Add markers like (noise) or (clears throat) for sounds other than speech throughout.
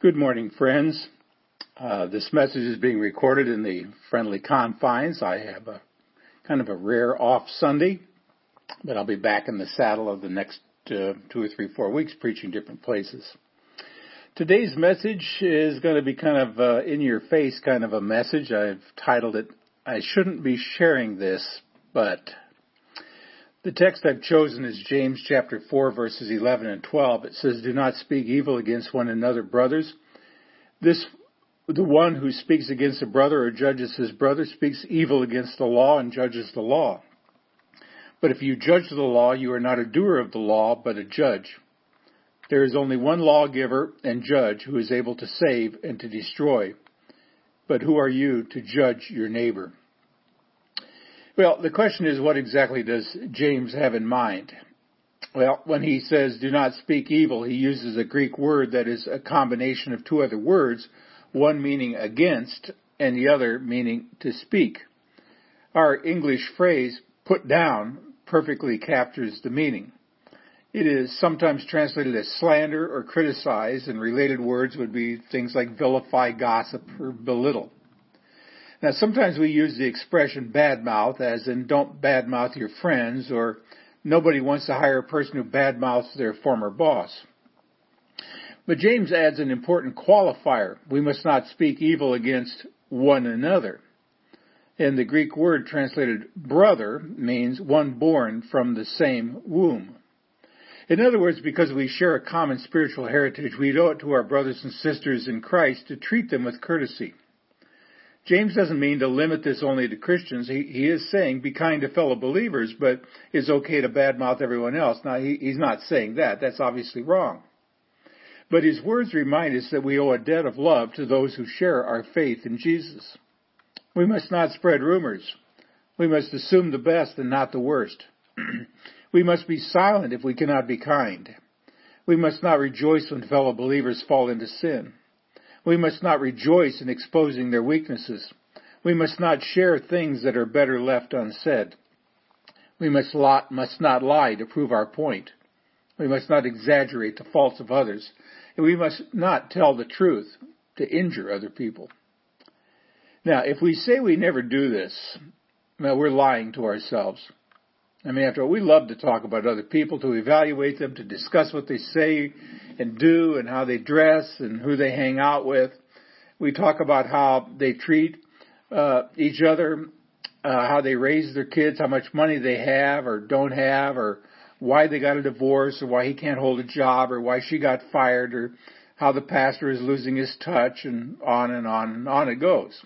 Good morning, friends. Uh, this message is being recorded in the friendly confines. I have a kind of a rare off Sunday, but I'll be back in the saddle of the next uh, two or three, four weeks preaching different places. Today's message is going to be kind of uh, in your face kind of a message. I've titled it, I shouldn't be sharing this, but the text I've chosen is James chapter 4 verses 11 and 12. It says, Do not speak evil against one another, brothers. This, the one who speaks against a brother or judges his brother speaks evil against the law and judges the law. But if you judge the law, you are not a doer of the law, but a judge. There is only one lawgiver and judge who is able to save and to destroy. But who are you to judge your neighbor? Well, the question is, what exactly does James have in mind? Well, when he says do not speak evil, he uses a Greek word that is a combination of two other words, one meaning against and the other meaning to speak. Our English phrase put down perfectly captures the meaning. It is sometimes translated as slander or criticize, and related words would be things like vilify, gossip, or belittle. Now, sometimes we use the expression badmouth as in don't badmouth your friends or nobody wants to hire a person who badmouths their former boss. But James adds an important qualifier. We must not speak evil against one another. And the Greek word translated brother means one born from the same womb. In other words, because we share a common spiritual heritage, we owe it to our brothers and sisters in Christ to treat them with courtesy. James doesn't mean to limit this only to Christians. He, he is saying be kind to fellow believers, but it's okay to badmouth everyone else. Now, he, he's not saying that. That's obviously wrong. But his words remind us that we owe a debt of love to those who share our faith in Jesus. We must not spread rumors. We must assume the best and not the worst. (clears throat) we must be silent if we cannot be kind. We must not rejoice when fellow believers fall into sin. We must not rejoice in exposing their weaknesses. We must not share things that are better left unsaid. We must, lot, must not lie to prove our point. We must not exaggerate the faults of others. And we must not tell the truth to injure other people. Now, if we say we never do this, well, we're lying to ourselves. I mean, after all, we love to talk about other people, to evaluate them, to discuss what they say and do and how they dress and who they hang out with. We talk about how they treat uh, each other, uh, how they raise their kids, how much money they have or don't have, or why they got a divorce, or why he can't hold a job, or why she got fired, or how the pastor is losing his touch, and on and on and on it goes.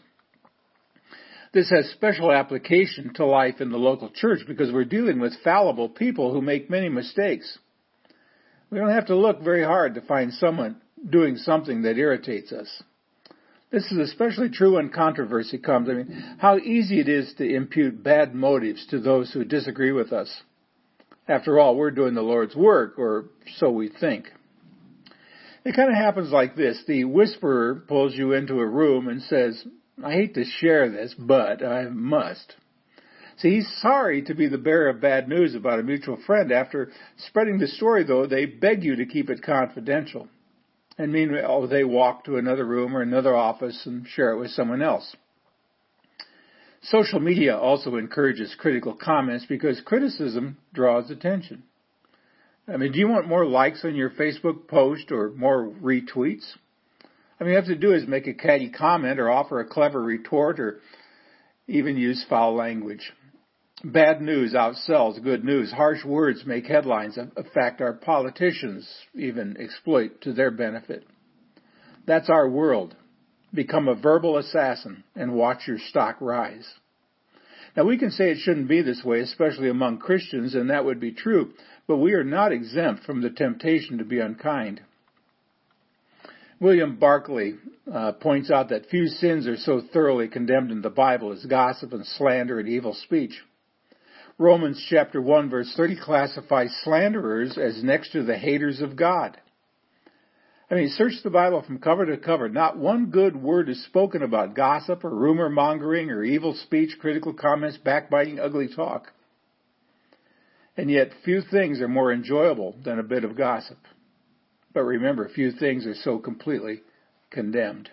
This has special application to life in the local church because we're dealing with fallible people who make many mistakes. We don't have to look very hard to find someone doing something that irritates us. This is especially true when controversy comes. I mean, how easy it is to impute bad motives to those who disagree with us. After all, we're doing the Lord's work, or so we think. It kind of happens like this. The whisperer pulls you into a room and says, I hate to share this, but I must. See, he's sorry to be the bearer of bad news about a mutual friend. After spreading the story, though, they beg you to keep it confidential. And meanwhile, they walk to another room or another office and share it with someone else. Social media also encourages critical comments because criticism draws attention. I mean, do you want more likes on your Facebook post or more retweets? I mean, you have to do is make a catty comment or offer a clever retort or even use foul language. Bad news outsells good news. Harsh words make headlines. In fact, our politicians even exploit to their benefit. That's our world. Become a verbal assassin and watch your stock rise. Now we can say it shouldn't be this way, especially among Christians, and that would be true, but we are not exempt from the temptation to be unkind. William Barclay uh, points out that few sins are so thoroughly condemned in the Bible as gossip and slander and evil speech. Romans chapter 1 verse 30 classifies slanderers as next to the haters of God. I mean, search the Bible from cover to cover. Not one good word is spoken about gossip or rumor mongering or evil speech, critical comments, backbiting, ugly talk. And yet, few things are more enjoyable than a bit of gossip. But remember, few things are so completely condemned.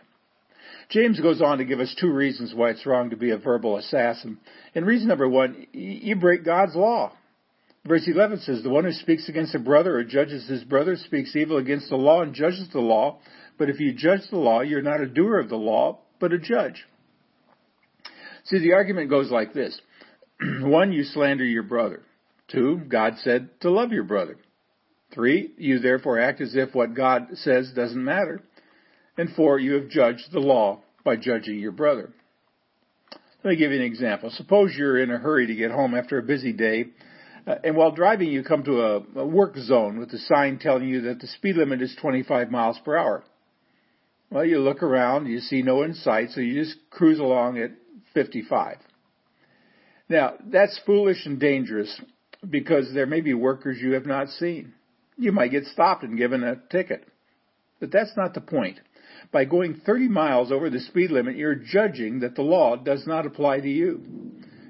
James goes on to give us two reasons why it's wrong to be a verbal assassin. And reason number one, you break God's law. Verse 11 says, The one who speaks against a brother or judges his brother speaks evil against the law and judges the law. But if you judge the law, you're not a doer of the law, but a judge. See, the argument goes like this. (clears throat) One, you slander your brother. Two, God said to love your brother. Three, you therefore act as if what God says doesn't matter. And four, you have judged the law by judging your brother. Let me give you an example. Suppose you're in a hurry to get home after a busy day, uh, and while driving you come to a, a work zone with a sign telling you that the speed limit is 25 miles per hour. Well, you look around, you see no in sight, so you just cruise along at 55. Now, that's foolish and dangerous because there may be workers you have not seen. You might get stopped and given a ticket. But that's not the point. By going 30 miles over the speed limit, you're judging that the law does not apply to you.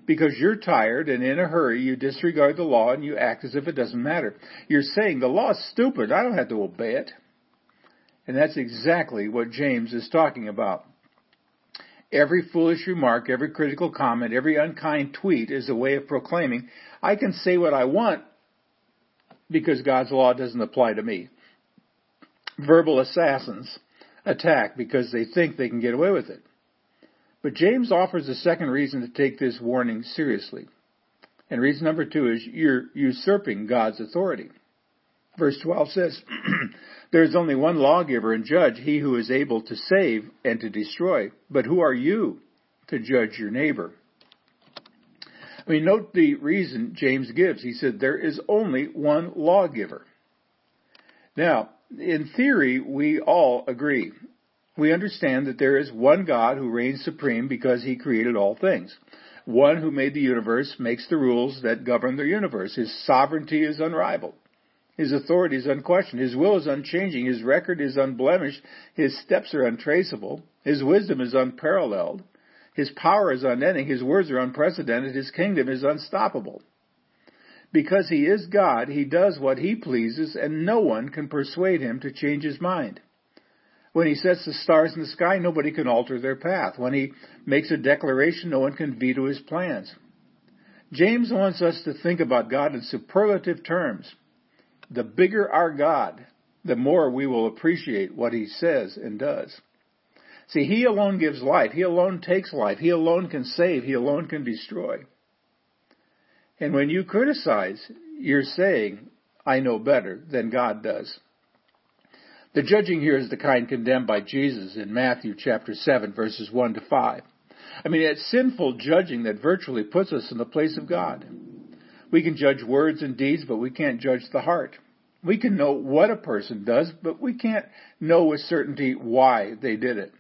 Because you're tired and in a hurry, you disregard the law and you act as if it doesn't matter. You're saying the law is stupid. I don't have to obey it. And that's exactly what James is talking about. Every foolish remark, every critical comment, every unkind tweet is a way of proclaiming, I can say what I want because God's law doesn't apply to me. Verbal assassins attack because they think they can get away with it. But James offers a second reason to take this warning seriously. And reason number two is you're usurping God's authority. Verse 12 says, (clears throat) There is only one lawgiver and judge, he who is able to save and to destroy. But who are you to judge your neighbor? I mean, note the reason James gives. He said, There is only one lawgiver. Now, in theory, we all agree. We understand that there is one God who reigns supreme because he created all things. One who made the universe makes the rules that govern the universe. His sovereignty is unrivaled. His authority is unquestioned. His will is unchanging. His record is unblemished. His steps are untraceable. His wisdom is unparalleled. His power is unending. His words are unprecedented. His kingdom is unstoppable. Because he is God, he does what he pleases, and no one can persuade him to change his mind. When he sets the stars in the sky, nobody can alter their path. When he makes a declaration, no one can veto his plans. James wants us to think about God in superlative terms the bigger our God, the more we will appreciate what he says and does. See, he alone gives life. He alone takes life. He alone can save. He alone can destroy. And when you criticize, you're saying, I know better than God does. The judging here is the kind condemned by Jesus in Matthew chapter 7 verses 1 to 5. I mean, it's sinful judging that virtually puts us in the place of God. We can judge words and deeds, but we can't judge the heart. We can know what a person does, but we can't know with certainty why they did it.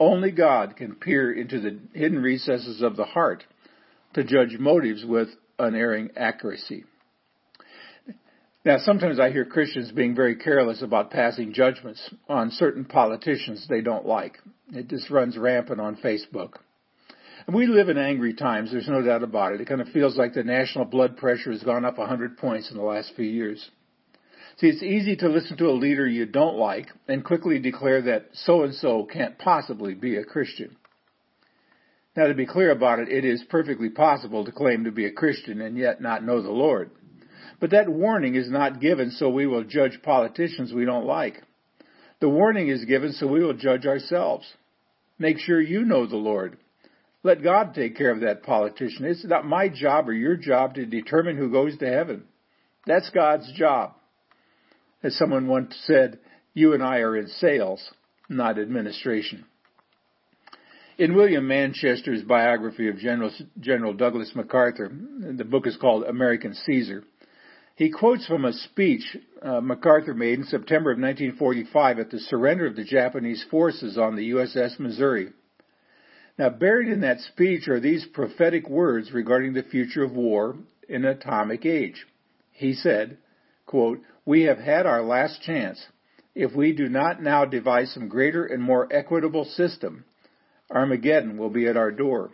Only God can peer into the hidden recesses of the heart to judge motives with unerring accuracy. Now, sometimes I hear Christians being very careless about passing judgments on certain politicians they don't like. It just runs rampant on Facebook. And we live in angry times, there's no doubt about it. It kind of feels like the national blood pressure has gone up 100 points in the last few years. See, it's easy to listen to a leader you don't like and quickly declare that so and so can't possibly be a Christian. Now, to be clear about it, it is perfectly possible to claim to be a Christian and yet not know the Lord. But that warning is not given so we will judge politicians we don't like. The warning is given so we will judge ourselves. Make sure you know the Lord. Let God take care of that politician. It's not my job or your job to determine who goes to heaven. That's God's job. As someone once said, you and I are in sales, not administration. In William Manchester's biography of General, General Douglas MacArthur, the book is called American Caesar, he quotes from a speech uh, MacArthur made in September of 1945 at the surrender of the Japanese forces on the USS Missouri. Now, buried in that speech are these prophetic words regarding the future of war in an atomic age. He said, quote, We have had our last chance. If we do not now devise some greater and more equitable system, Armageddon will be at our door.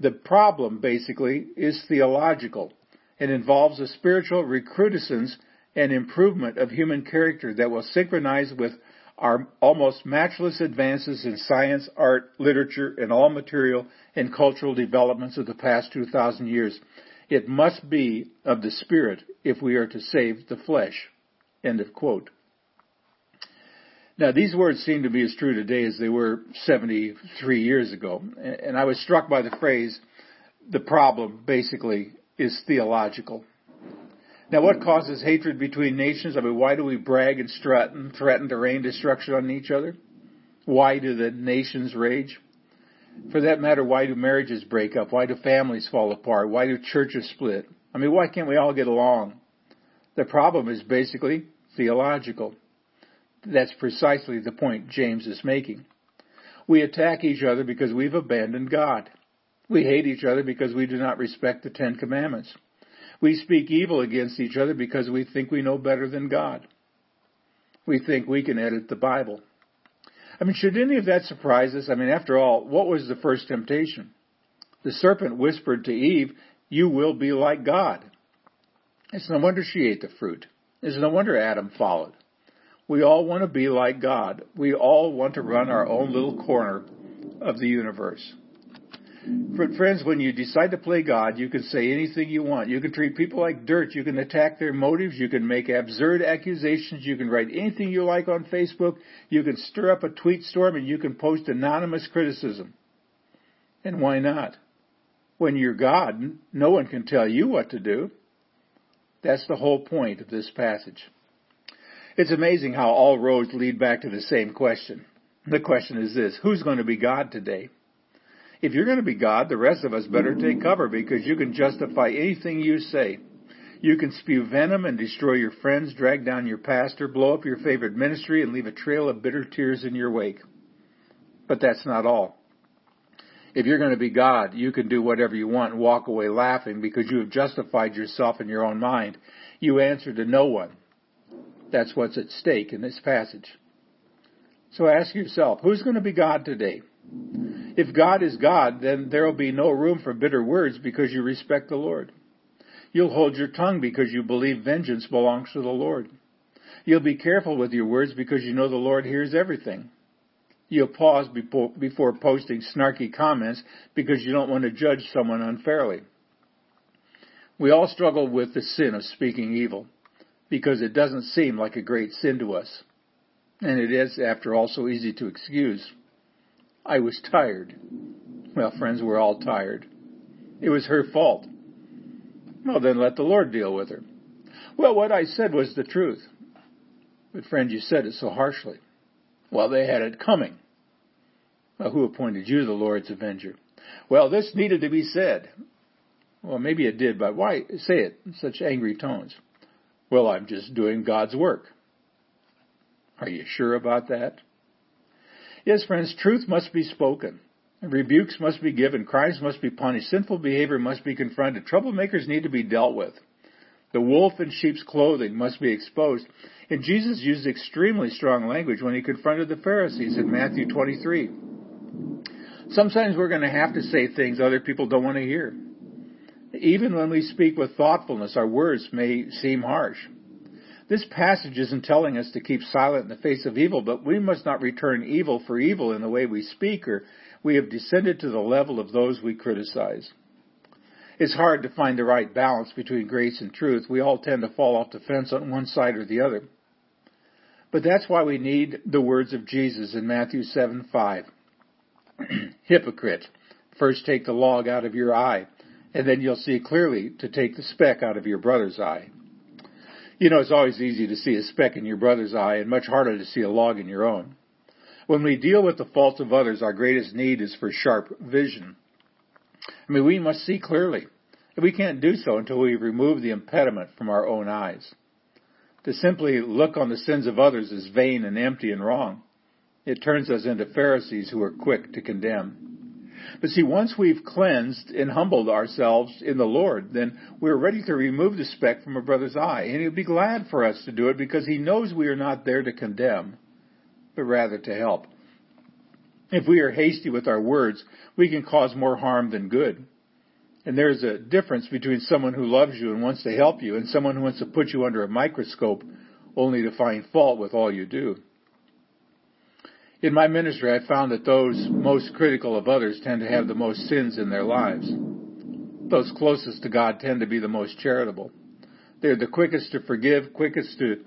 The problem, basically, is theological and involves a spiritual recrudescence and improvement of human character that will synchronize with our almost matchless advances in science, art, literature, and all material and cultural developments of the past 2,000 years. It must be of the Spirit if we are to save the flesh. End of quote. Now, these words seem to be as true today as they were 73 years ago. And I was struck by the phrase, the problem basically is theological. Now, what causes hatred between nations? I mean, why do we brag and strut and threaten to rain destruction on each other? Why do the nations rage? For that matter, why do marriages break up? Why do families fall apart? Why do churches split? I mean, why can't we all get along? The problem is basically theological. That's precisely the point James is making. We attack each other because we've abandoned God. We hate each other because we do not respect the Ten Commandments. We speak evil against each other because we think we know better than God. We think we can edit the Bible. I mean, should any of that surprise us? I mean, after all, what was the first temptation? The serpent whispered to Eve, You will be like God. It's no wonder she ate the fruit. It's no wonder Adam followed. We all want to be like God. We all want to run our own little corner of the universe. Friends, when you decide to play God, you can say anything you want. You can treat people like dirt. You can attack their motives. You can make absurd accusations. You can write anything you like on Facebook. You can stir up a tweet storm and you can post anonymous criticism. And why not? When you're God, no one can tell you what to do. That's the whole point of this passage. It's amazing how all roads lead back to the same question. The question is this, who's going to be God today? If you're going to be God, the rest of us better take cover because you can justify anything you say. You can spew venom and destroy your friends, drag down your pastor, blow up your favorite ministry, and leave a trail of bitter tears in your wake. But that's not all. If you're going to be God, you can do whatever you want and walk away laughing because you have justified yourself in your own mind. You answer to no one. That's what's at stake in this passage. So ask yourself, who's going to be God today? If God is God, then there will be no room for bitter words because you respect the Lord. You'll hold your tongue because you believe vengeance belongs to the Lord. You'll be careful with your words because you know the Lord hears everything. You'll pause before posting snarky comments because you don't want to judge someone unfairly. We all struggle with the sin of speaking evil because it doesn't seem like a great sin to us. And it is, after all, so easy to excuse. I was tired. Well, friends, we're all tired. It was her fault. Well, then let the Lord deal with her. Well, what I said was the truth. But friend, you said it so harshly. Well, they had it coming. Well, who appointed you the Lord's avenger? Well, this needed to be said. Well, maybe it did, but why say it in such angry tones? Well, I'm just doing God's work. Are you sure about that? Yes, friends, truth must be spoken. Rebukes must be given. Crimes must be punished. Sinful behavior must be confronted. Troublemakers need to be dealt with. The wolf in sheep's clothing must be exposed. And Jesus used extremely strong language when he confronted the Pharisees in Matthew 23. Sometimes we're going to have to say things other people don't want to hear. Even when we speak with thoughtfulness, our words may seem harsh. This passage isn't telling us to keep silent in the face of evil, but we must not return evil for evil in the way we speak, or we have descended to the level of those we criticize. It's hard to find the right balance between grace and truth. We all tend to fall off the fence on one side or the other. But that's why we need the words of Jesus in Matthew 7 5. (clears throat) Hypocrite, first take the log out of your eye and then you'll see clearly to take the speck out of your brother's eye. You know, it's always easy to see a speck in your brother's eye and much harder to see a log in your own. When we deal with the faults of others, our greatest need is for sharp vision. I mean, we must see clearly. And we can't do so until we remove the impediment from our own eyes. To simply look on the sins of others is vain and empty and wrong. It turns us into Pharisees who are quick to condemn. But see, once we've cleansed and humbled ourselves in the Lord, then we're ready to remove the speck from a brother's eye. And he'll be glad for us to do it because he knows we are not there to condemn, but rather to help. If we are hasty with our words, we can cause more harm than good. And there's a difference between someone who loves you and wants to help you and someone who wants to put you under a microscope only to find fault with all you do. In my ministry, I found that those most critical of others tend to have the most sins in their lives. Those closest to God tend to be the most charitable. They're the quickest to forgive, quickest to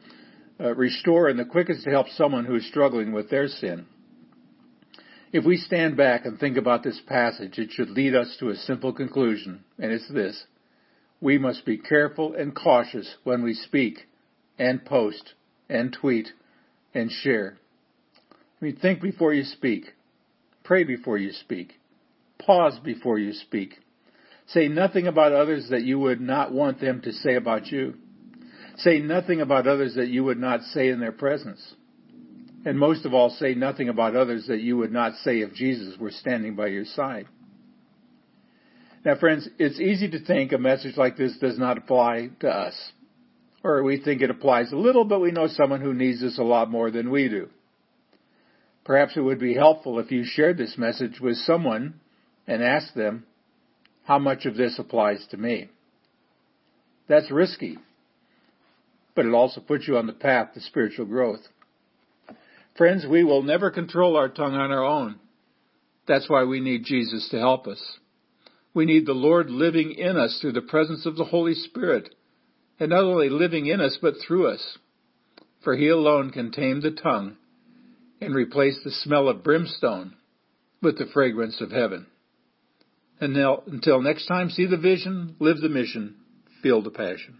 uh, restore, and the quickest to help someone who is struggling with their sin. If we stand back and think about this passage, it should lead us to a simple conclusion, and it's this. We must be careful and cautious when we speak and post and tweet and share. I mean, think before you speak. Pray before you speak. Pause before you speak. Say nothing about others that you would not want them to say about you. Say nothing about others that you would not say in their presence. And most of all, say nothing about others that you would not say if Jesus were standing by your side. Now friends, it's easy to think a message like this does not apply to us. Or we think it applies a little, but we know someone who needs this a lot more than we do. Perhaps it would be helpful if you shared this message with someone and asked them, how much of this applies to me? That's risky, but it also puts you on the path to spiritual growth. Friends, we will never control our tongue on our own. That's why we need Jesus to help us. We need the Lord living in us through the presence of the Holy Spirit, and not only living in us, but through us. For He alone can tame the tongue and replace the smell of brimstone with the fragrance of heaven. And now, until next time, see the vision, live the mission, feel the passion.